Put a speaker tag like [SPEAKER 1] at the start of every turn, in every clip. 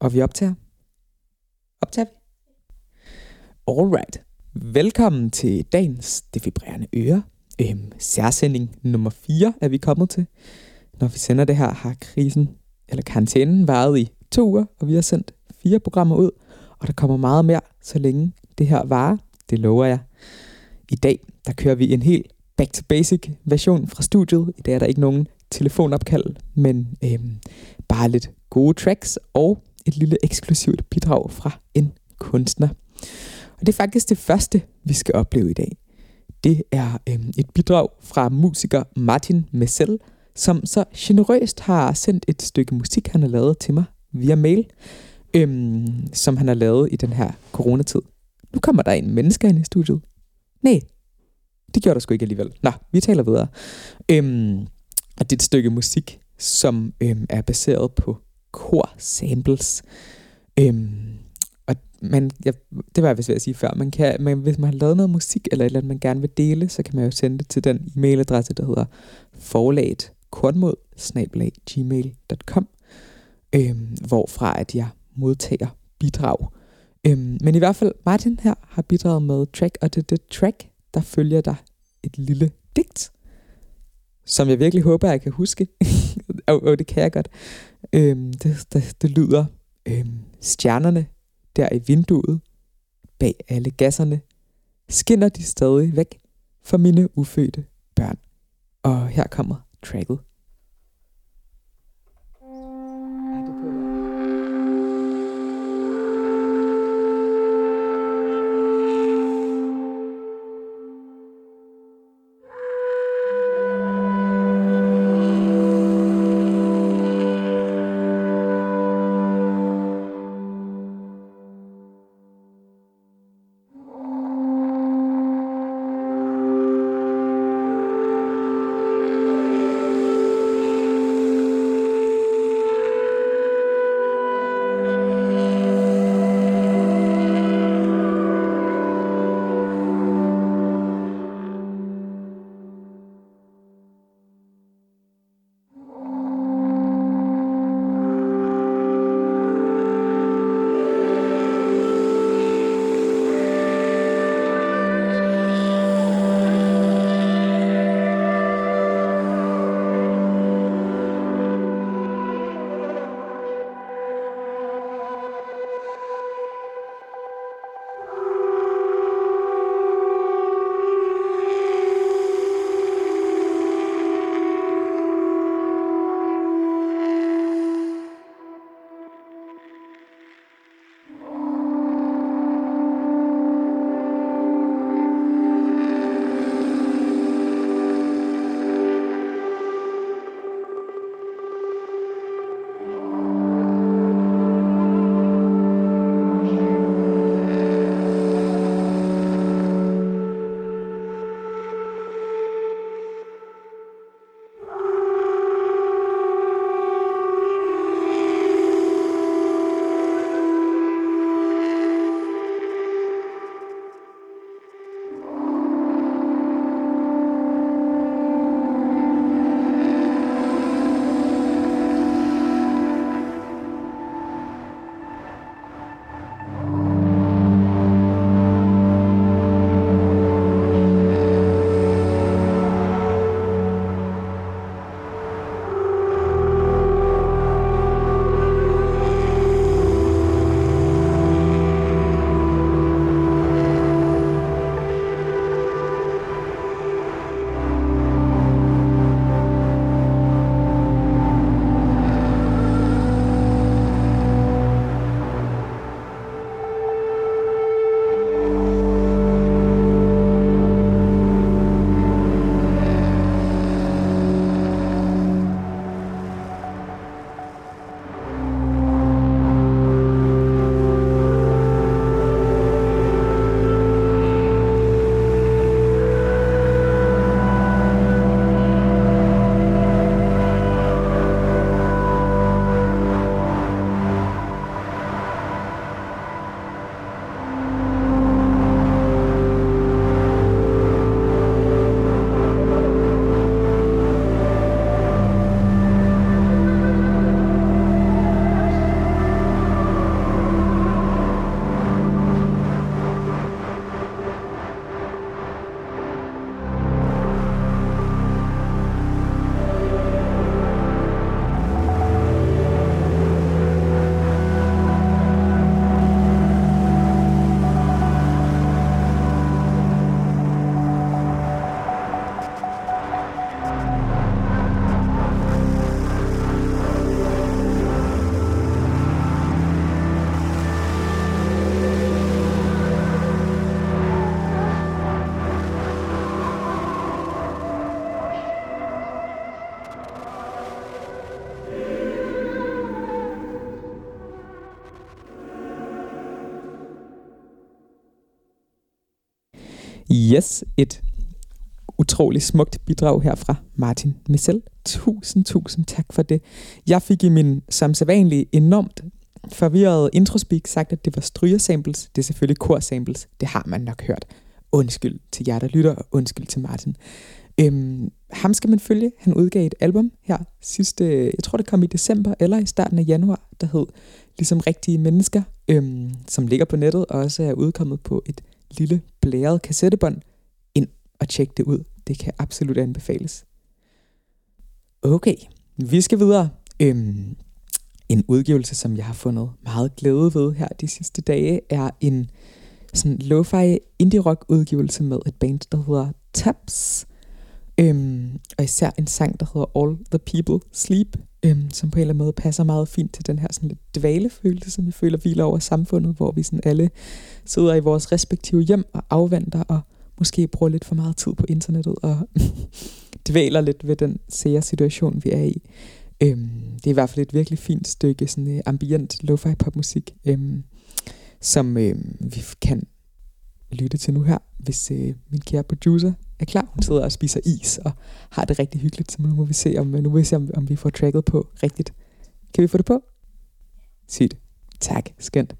[SPEAKER 1] Og vi optager. Optager vi? Alright. Velkommen til dagens defibrerende øre. Øhm, særsending nummer 4 er vi kommet til. Når vi sender det her, har krisen, eller karantænen, varet i to uger, og vi har sendt fire programmer ud, og der kommer meget mere, så længe det her varer. Det lover jeg. I dag, der kører vi en helt back to basic version fra studiet. I dag er der ikke nogen telefonopkald, men øhm, bare lidt gode tracks og et lille eksklusivt bidrag fra en kunstner. Og det er faktisk det første, vi skal opleve i dag. Det er øh, et bidrag fra musiker Martin Messel, som så generøst har sendt et stykke musik, han har lavet til mig via mail, øh, som han har lavet i den her coronatid. Nu kommer der en menneske ind i studiet. Nej, det gjorde der sgu ikke alligevel. Nå, vi taler videre. Øhm, og det er et stykke musik, som øhm, er baseret på kor samples. Øhm, og man, ja, det var jeg vist ved at sige før, man kan, man, hvis man har lavet noget musik, eller et eller andet, man gerne vil dele, så kan man jo sende det til den e-mailadresse, der hedder forlaget kornmod gmail.com øhm, hvorfra at jeg modtager bidrag. Øhm, men i hvert fald, Martin her har bidraget med track, og det er det track, der følger der et lille digt, som jeg virkelig håber, jeg kan huske. og, og det kan jeg godt. Øhm, det, det, det lyder, øhm, stjernerne der i vinduet, bag alle gasserne, skinner de stadig væk for mine ufødte børn. Og her kommer tracket. Yes, et utroligt smukt bidrag her fra Martin Missel. Tusind, tusind tak for det. Jeg fik i min som sædvanlige enormt forvirrede introspeak sagt, at det var strygersamples. Det er selvfølgelig korsamples. Det har man nok hørt. Undskyld til jer, der lytter, og undskyld til Martin. Øhm, ham skal man følge. Han udgav et album her sidste, jeg tror det kom i december eller i starten af januar, der hed Ligesom Rigtige Mennesker, øhm, som ligger på nettet og også er udkommet på et lille blæret kassettebånd. Ind og tjek det ud. Det kan absolut anbefales. Okay, vi skal videre. Øhm, en udgivelse, som jeg har fundet meget glæde ved her de sidste dage, er en sådan lo-fi indie rock udgivelse med et band, der hedder Taps. Øhm, og især en sang, der hedder All the People Sleep, øhm, som på en eller anden måde passer meget fint til den her sådan lidt dvalefølelse, som jeg føler hviler over samfundet, hvor vi sådan alle sidder i vores respektive hjem og afventer og måske bruger lidt for meget tid på internettet og dvæler lidt ved den sære situation, vi er i. Øhm, det er i hvert fald et virkelig fint stykke sådan, øh, ambient lo-fi popmusik, øhm, som øhm, vi kan lytte til nu her, hvis øh, min kære producer er klar. Hun sidder og spiser is og har det rigtig hyggeligt, så nu må vi se, om, øh, nu må vi se, om, om vi får tracket på rigtigt. Kan vi få det på? Sygt. Tak. Skønt.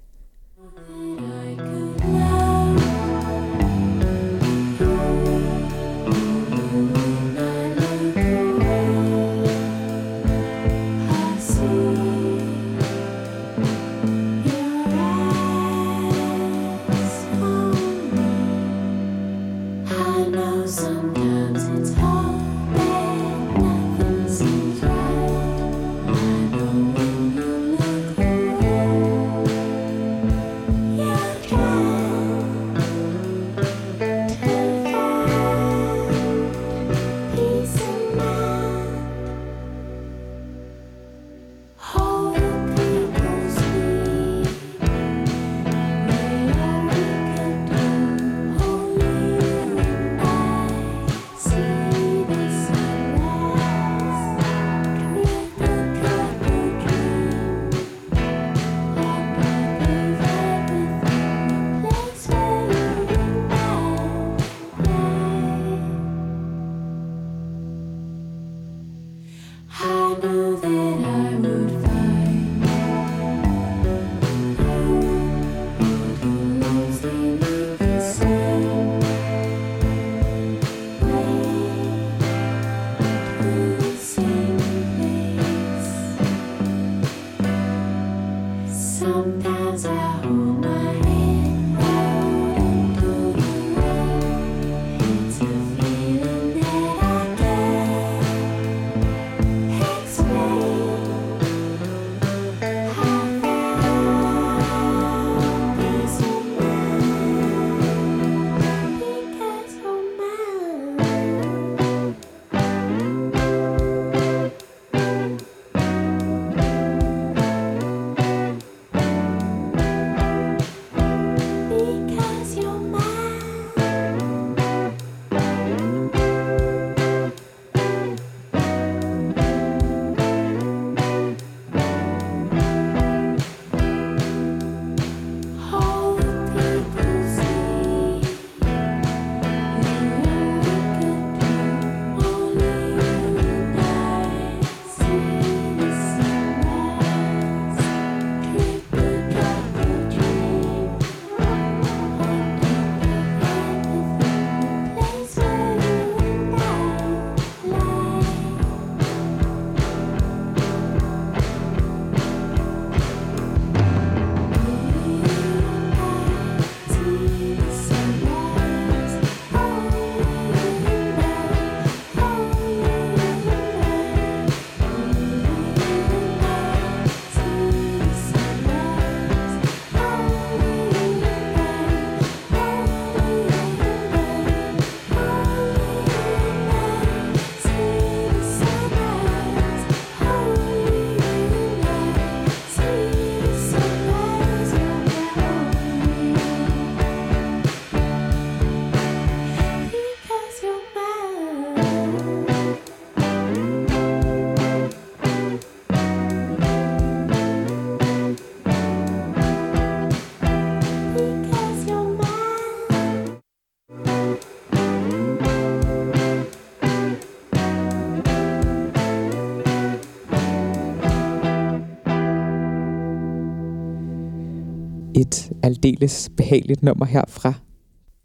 [SPEAKER 1] Særdeles behageligt nummer her fra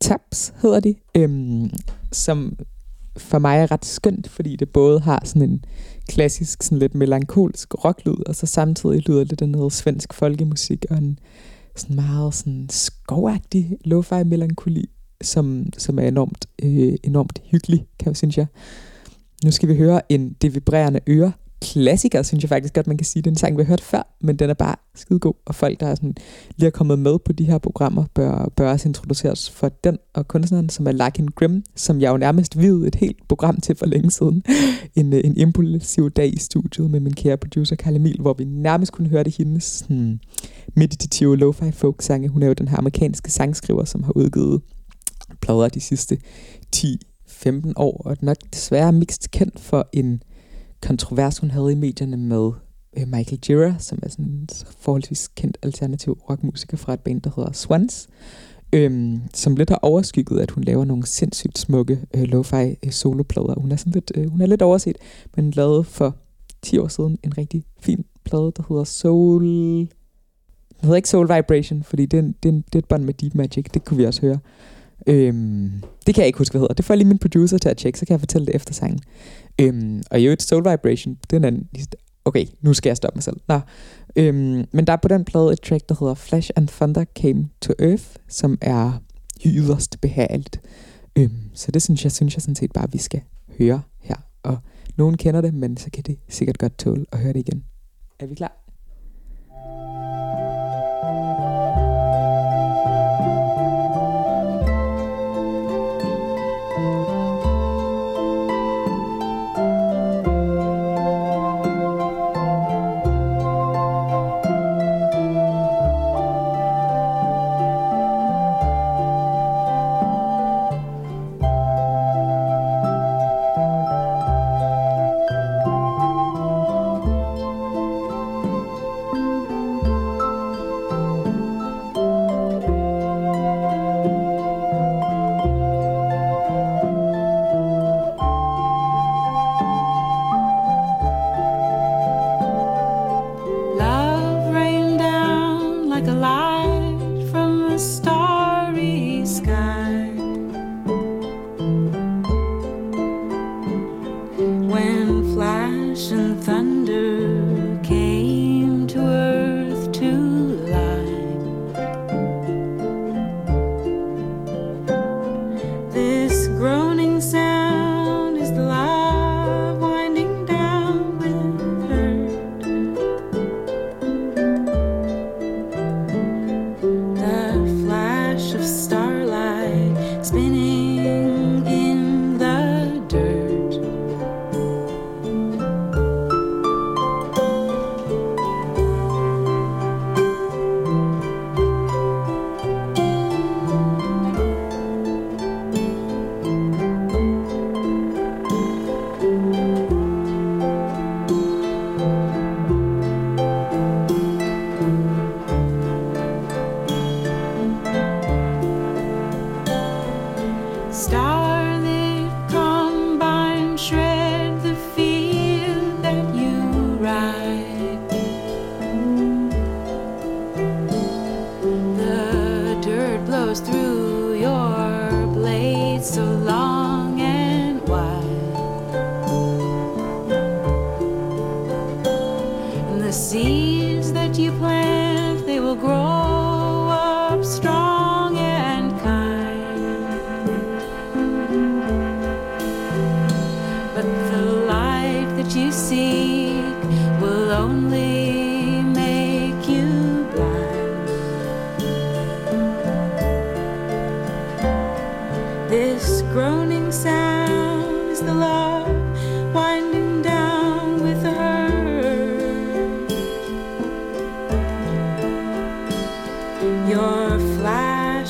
[SPEAKER 1] Taps, hedder de, øhm, som for mig er ret skønt, fordi det både har sådan en klassisk, sådan lidt melankolsk rocklyd, og så samtidig lyder det der noget svensk folkemusik, og en sådan meget sådan skovagtig lo-fi melankoli, som, som er enormt, øh, enormt hyggelig, kan jeg synes jeg. Nu skal vi høre en det vibrerende øre klassiker, synes jeg faktisk godt, man kan sige. Det er en sang, vi har hørt før, men den er bare skide god, og folk, der er sådan, lige er kommet med på de her programmer, bør, bør også introduceres for den og kunstneren, som er Larkin Grimm, som jeg jo nærmest videde et helt program til for længe siden. en, øh, en impulsiv dag i studiet med min kære producer Karl Emil, hvor vi nærmest kunne høre det hendes sådan, meditative lo-fi folk sange. Hun er jo den her amerikanske sangskriver, som har udgivet plader de sidste 10-15 år, og nok desværre mixed kendt for en kontrovers, hun havde i medierne med øh, Michael Jira, som er sådan en forholdsvis kendt alternativ rockmusiker fra et band, der hedder Swans, øhm, som lidt har overskygget, at hun laver nogle sindssygt smukke øh, lo-fi øh, soloplader. Hun er, sådan lidt, øh, hun er lidt overset, men lavede for 10 år siden en rigtig fin plade, der hedder Soul... Den hedder ikke Soul Vibration, fordi det er, det, er, det er et bånd med Deep Magic, det kunne vi også høre. Øhm, det kan jeg ikke huske, hvad hedder. Det får lige min producer til at tjekke, så kan jeg fortælle det efter sangen. Øhm, og i øvrigt Soul Vibration, den er okay, nu skal jeg stoppe mig selv. Nå. Øhm, men der er på den plade et track, der hedder Flash and Thunder Came to Earth, som er yderst behageligt. Øhm, så det synes jeg, synes jeg sådan set bare, vi skal høre her. Og nogen kender det, men så kan det sikkert godt tåle at høre det igen. Er vi klar?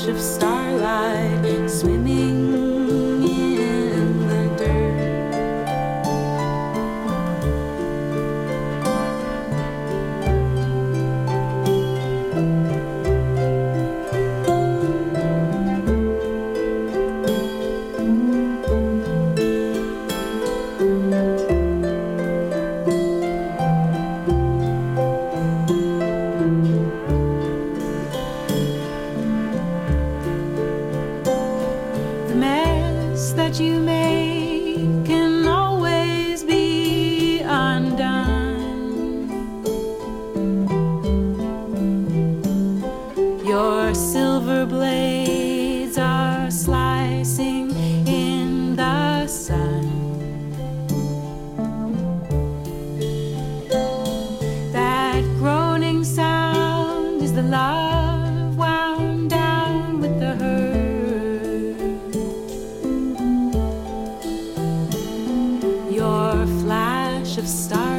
[SPEAKER 1] of starlight swimming. Det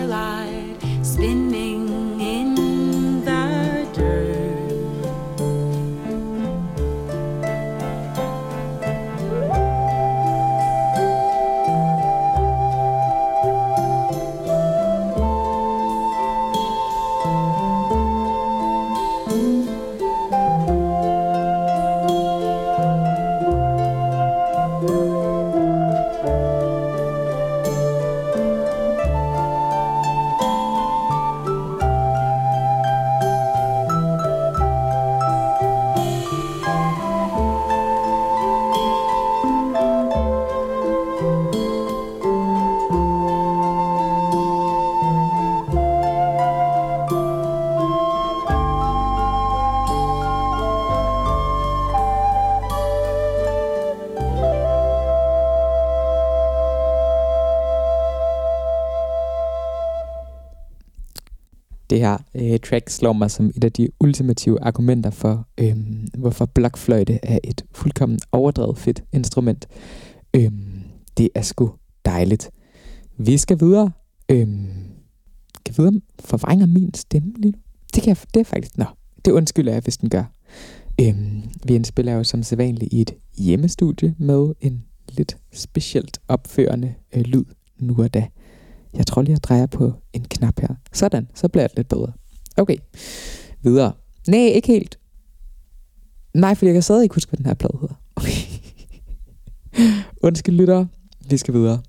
[SPEAKER 1] track slår mig som et af de ultimative argumenter for, øhm, hvorfor blokfløjte er et fuldkommen overdrevet fedt instrument. Øhm, det er sgu dejligt. Vi skal videre. Øhm, kan videre forvrænger min stemme lige nu? Det, kan jeg, det er faktisk... Nå, det undskylder jeg, hvis den gør. Øhm, vi indspiller jo som sædvanligt i et hjemmestudie med en lidt specielt opførende øh, lyd nu og da. Jeg tror lige, jeg drejer på en knap her. Sådan, så bliver det lidt bedre. Okay, videre. Nej, ikke helt. Nej, fordi jeg kan stadig ikke huske, hvad den her plade hedder. Okay. Undskyld lytter, vi skal videre.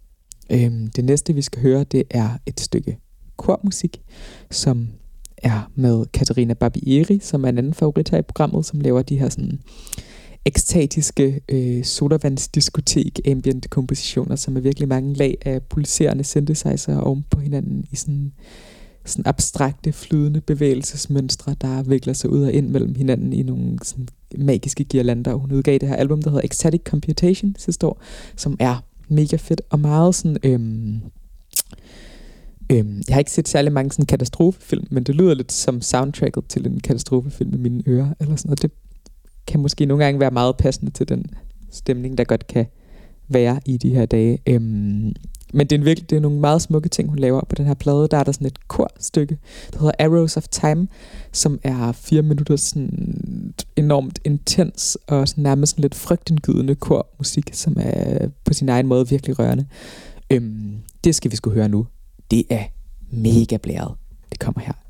[SPEAKER 1] Øhm, det næste, vi skal høre, det er et stykke kormusik, som er med Katarina Barbieri, som er en anden favorit her i programmet, som laver de her sådan ekstatiske øh, sodavandsdiskotek ambient kompositioner, som er virkelig mange lag af pulserende synthesizer oven på hinanden i sådan, sådan abstrakte, flydende bevægelsesmønstre, der vikler sig ud og ind mellem hinanden i nogle sådan magiske girlander. Hun udgav det her album, der hedder Ecstatic Computation sidste år, som er mega fedt og meget sådan... Øhm, Øhm, jeg har ikke set særlig mange sådan katastrofefilm, men det lyder lidt som soundtracket til en katastrofefilm i mine ører, eller sådan noget. Det kan måske nogle gange være meget passende til den stemning, der godt kan være i de her dage. Øhm, men det er, virkelig, det er nogle meget smukke ting, hun laver på den her plade. Der er der sådan et korstykke, der hedder Arrows of Time, som er fire minutter sådan enormt intens og sådan nærmest sådan lidt frygtindgydende kormusik, som er på sin egen måde virkelig rørende. Øhm, det skal vi skulle høre nu. Det er mega blæret. Det kommer her.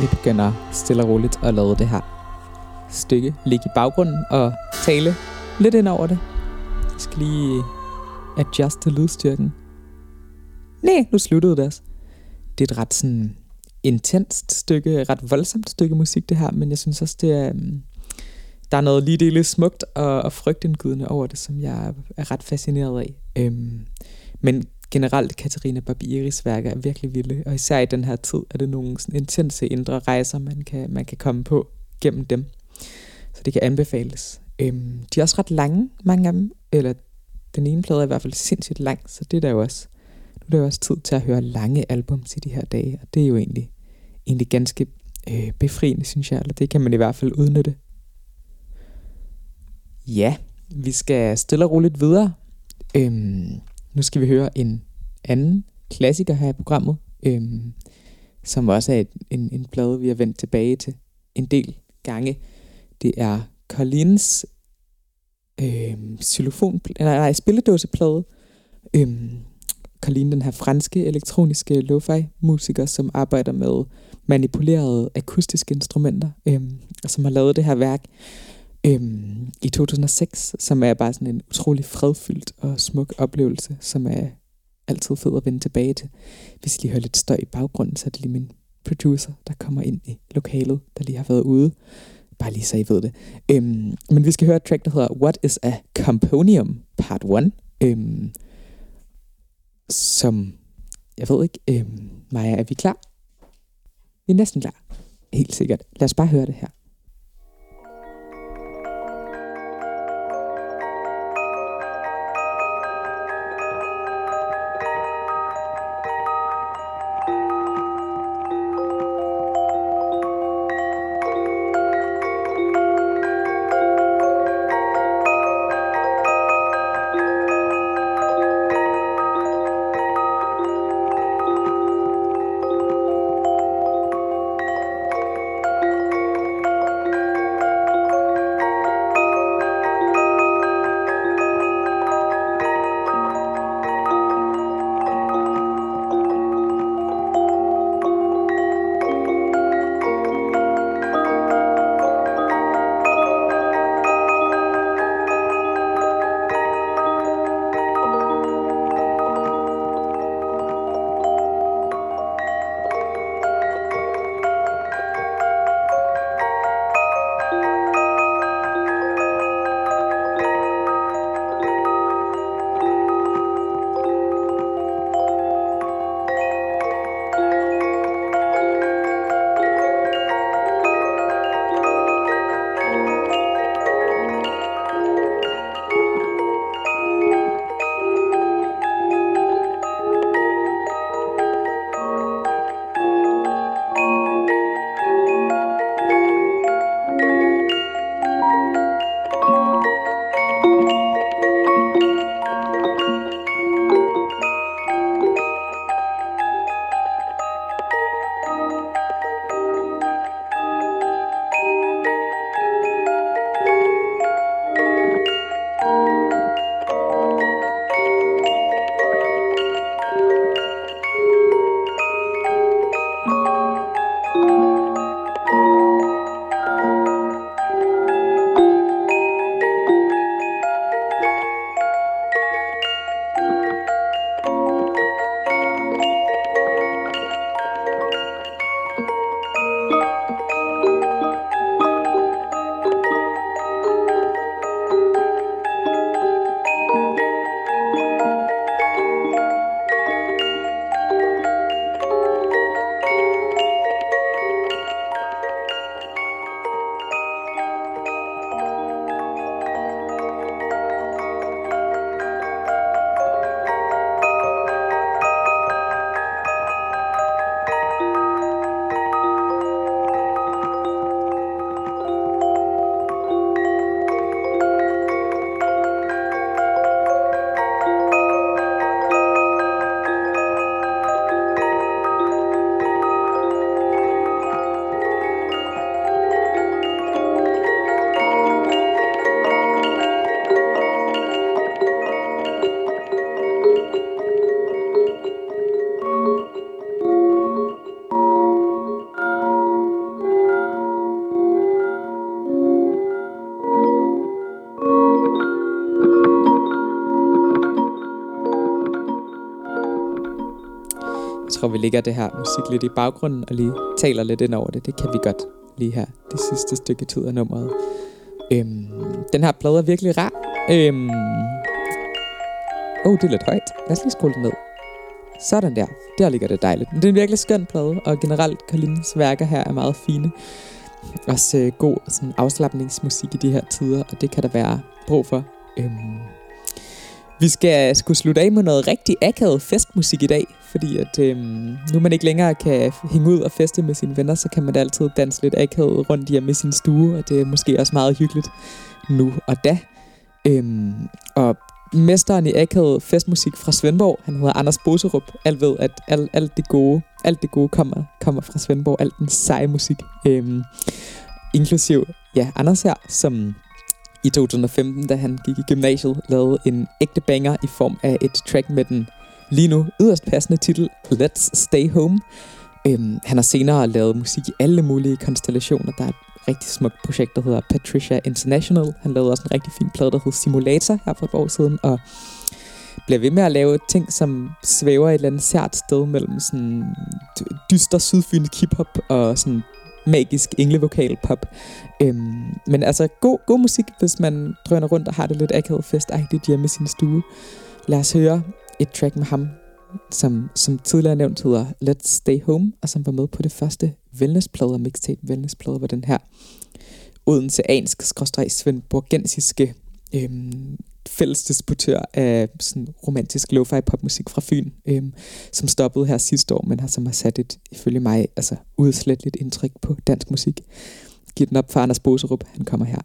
[SPEAKER 1] Vi begynder stille og roligt at lade det her stykke ligge i baggrunden og tale lidt ind over det. Jeg skal lige adjuste lydstyrken. Nej, nu sluttede det også. Det er et ret sådan intenst stykke, ret voldsomt stykke musik det her, men jeg synes også, det er, øhm, der er noget lige dele smukt og, og frygtindgydende over det, som jeg er ret fascineret af. Øhm, men generelt Katarina Barbieris værker er virkelig vilde, og især i den her tid er det nogle sådan intense indre rejser, man kan, man kan komme på gennem dem. Så det kan anbefales. Øhm, de er også ret lange, mange af dem, eller den ene plade er i hvert fald sindssygt lang, så det er der jo også. Nu er der jo også tid til at høre lange albums i de her dage, og det er jo egentlig, egentlig ganske øh, befriende, synes jeg, eller det kan man i hvert fald udnytte. Ja, vi skal stille og roligt videre. Øhm, nu skal vi høre en anden klassiker her i programmet, øhm, som også er et, en, en plade, vi har vendt tilbage til en del gange. Det er Collins øhm, xylofon, nej, nej, spilledåseplade. Øhm, Colin, den her franske elektroniske lo-fi musiker, som arbejder med manipulerede akustiske instrumenter, øhm, og som har lavet det her værk øhm, i 2006, som er bare sådan en utrolig fredfyldt og smuk oplevelse, som er altid fed at vende tilbage til. Hvis I lige hører lidt støj i baggrunden, så er det lige min producer, der kommer ind i lokalet, der lige har været ude. Bare lige så I ved det. Øhm, men vi skal høre et track, der hedder What is a Componium Part 1. Øhm, som, jeg ved ikke, øhm, Maja, er vi klar? Vi er næsten klar. Helt sikkert. Lad os bare høre det her. Tror, vi lægger det her musik lidt i baggrunden og lige taler lidt ind over det. Det kan vi godt lige her det sidste stykke tid af nummeret. Øhm, den her plade er virkelig rar. Øhm, oh, det er lidt højt. Lad os lige skrue det ned. Sådan der. Der ligger det dejligt. Men det er en virkelig skøn plade, og generelt Karlines værker her er meget fine. Også øh, god sådan, afslappningsmusik i de her tider, og det kan der være brug for. Øhm, vi skal skulle slutte af med noget rigtig akavet festmusik i dag, fordi at øhm, nu man ikke længere kan hænge ud og feste med sine venner, så kan man da altid danse lidt akavet rundt hjemme i sin stue, og det er måske også meget hyggeligt nu og da. Øhm, og mesteren i akavet festmusik fra Svendborg, han hedder Anders Boserup. Alt ved, at alt, alt det gode, alt det gode kommer, kommer fra Svendborg, alt den seje musik. Øhm, inklusiv, ja, Anders her, som i 2015, da han gik i gymnasiet, lavede en ægte banger i form af et track med den lige nu yderst passende titel Let's Stay Home. Øhm, han har senere lavet musik i alle mulige konstellationer. Der er et rigtig smukt projekt, der hedder Patricia International. Han lavede også en rigtig fin plade, der hedder Simulator her for et år siden, og bliver ved med at lave ting, som svæver et eller andet sært sted mellem sådan dyster sydfynsk hiphop og sådan magisk englevokal pop. Øhm, men altså, god, god musik, hvis man drøner rundt og har det lidt akavet festagtigt hjemme i sin stue. Lad os høre et track med ham, som, som tidligere nævnt hedder Let's Stay Home, og som var med på det første wellnessplade mixtape. Wellnessplade var den her Odenseansk, skråstreg svendborgensiske øhm, fælles distributør af sådan romantisk lo-fi popmusik fra Fyn, øhm, som stoppede her sidste år, men har, som har sat et, ifølge mig, altså udsletteligt indtryk på dansk musik. Giv den op for Anders Boserup, han kommer her.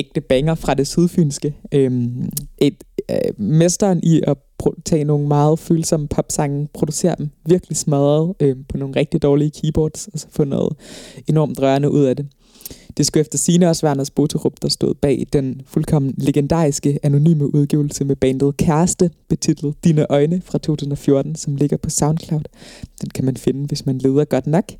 [SPEAKER 1] Ægte banger fra det sydfynske. Øhm, et, øh, mesteren i at tage nogle meget følsomme popsange, producere dem virkelig smadret øh, på nogle rigtig dårlige keyboards, og så få noget enormt rørende ud af det. Det skulle efter sine også være Anders Boterup, der stod bag den fuldkommen legendariske anonyme udgivelse med bandet Kæreste, betitlet Dine Øjne fra 2014, som ligger på SoundCloud. Den kan man finde, hvis man leder godt nok,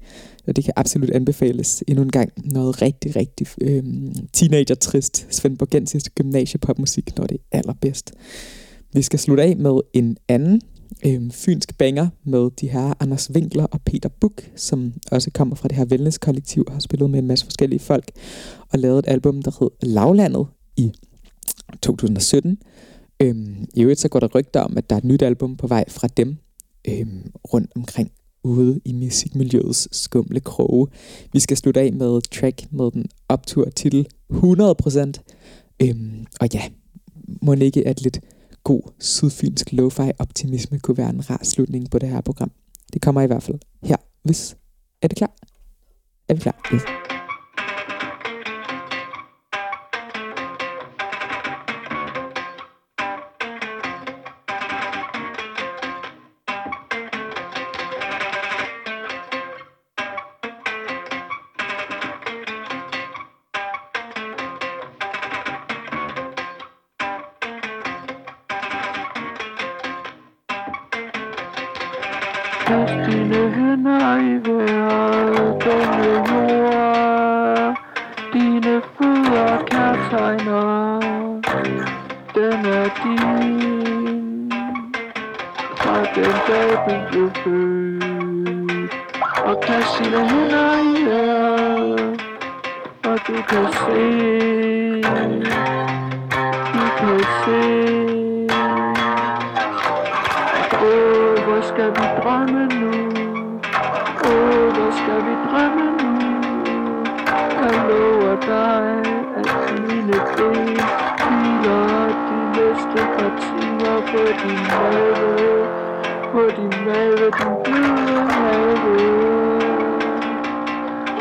[SPEAKER 1] og det kan absolut anbefales endnu en gang. Noget rigtig, rigtig øh, teenager-trist Svendborgensisk gymnasiepopmusik, når det er allerbedst. Vi skal slutte af med en anden øh, fynsk banger med de her Anders Winkler og Peter Buk, som også kommer fra det her wellness-kollektiv og har spillet med en masse forskellige folk og lavet et album, der hed Lavlandet i 2017. Øhm, I øvrigt så går der rygter om, at der er et nyt album på vej fra dem øhm, rundt omkring ude i musikmiljøets skumle kroge. Vi skal slutte af med track med den optur titel 100%. Øhm, og ja, må ikke at lidt god sydfynsk lo-fi optimisme kunne være en rar slutning på det her program. Det kommer i hvert fald her, hvis... Er det klar? Er vi klar? Yes.
[SPEAKER 2] Kys dine hænder i vejret, denne jord. Dine fødder kærtegner, den er din. Fra den dag du blev født. Og kast dine hænder i vejret, og du kan se. lover dig, at mine ben hviler de næste par timer på din mave, på din mave, din bløde have.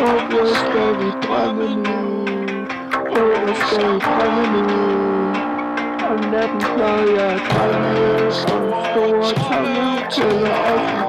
[SPEAKER 2] Og hvor skal vi drømme nu? Og hvor skal vi drømme nu? Om natten plejer jeg at drømme, om store tanker tæller op i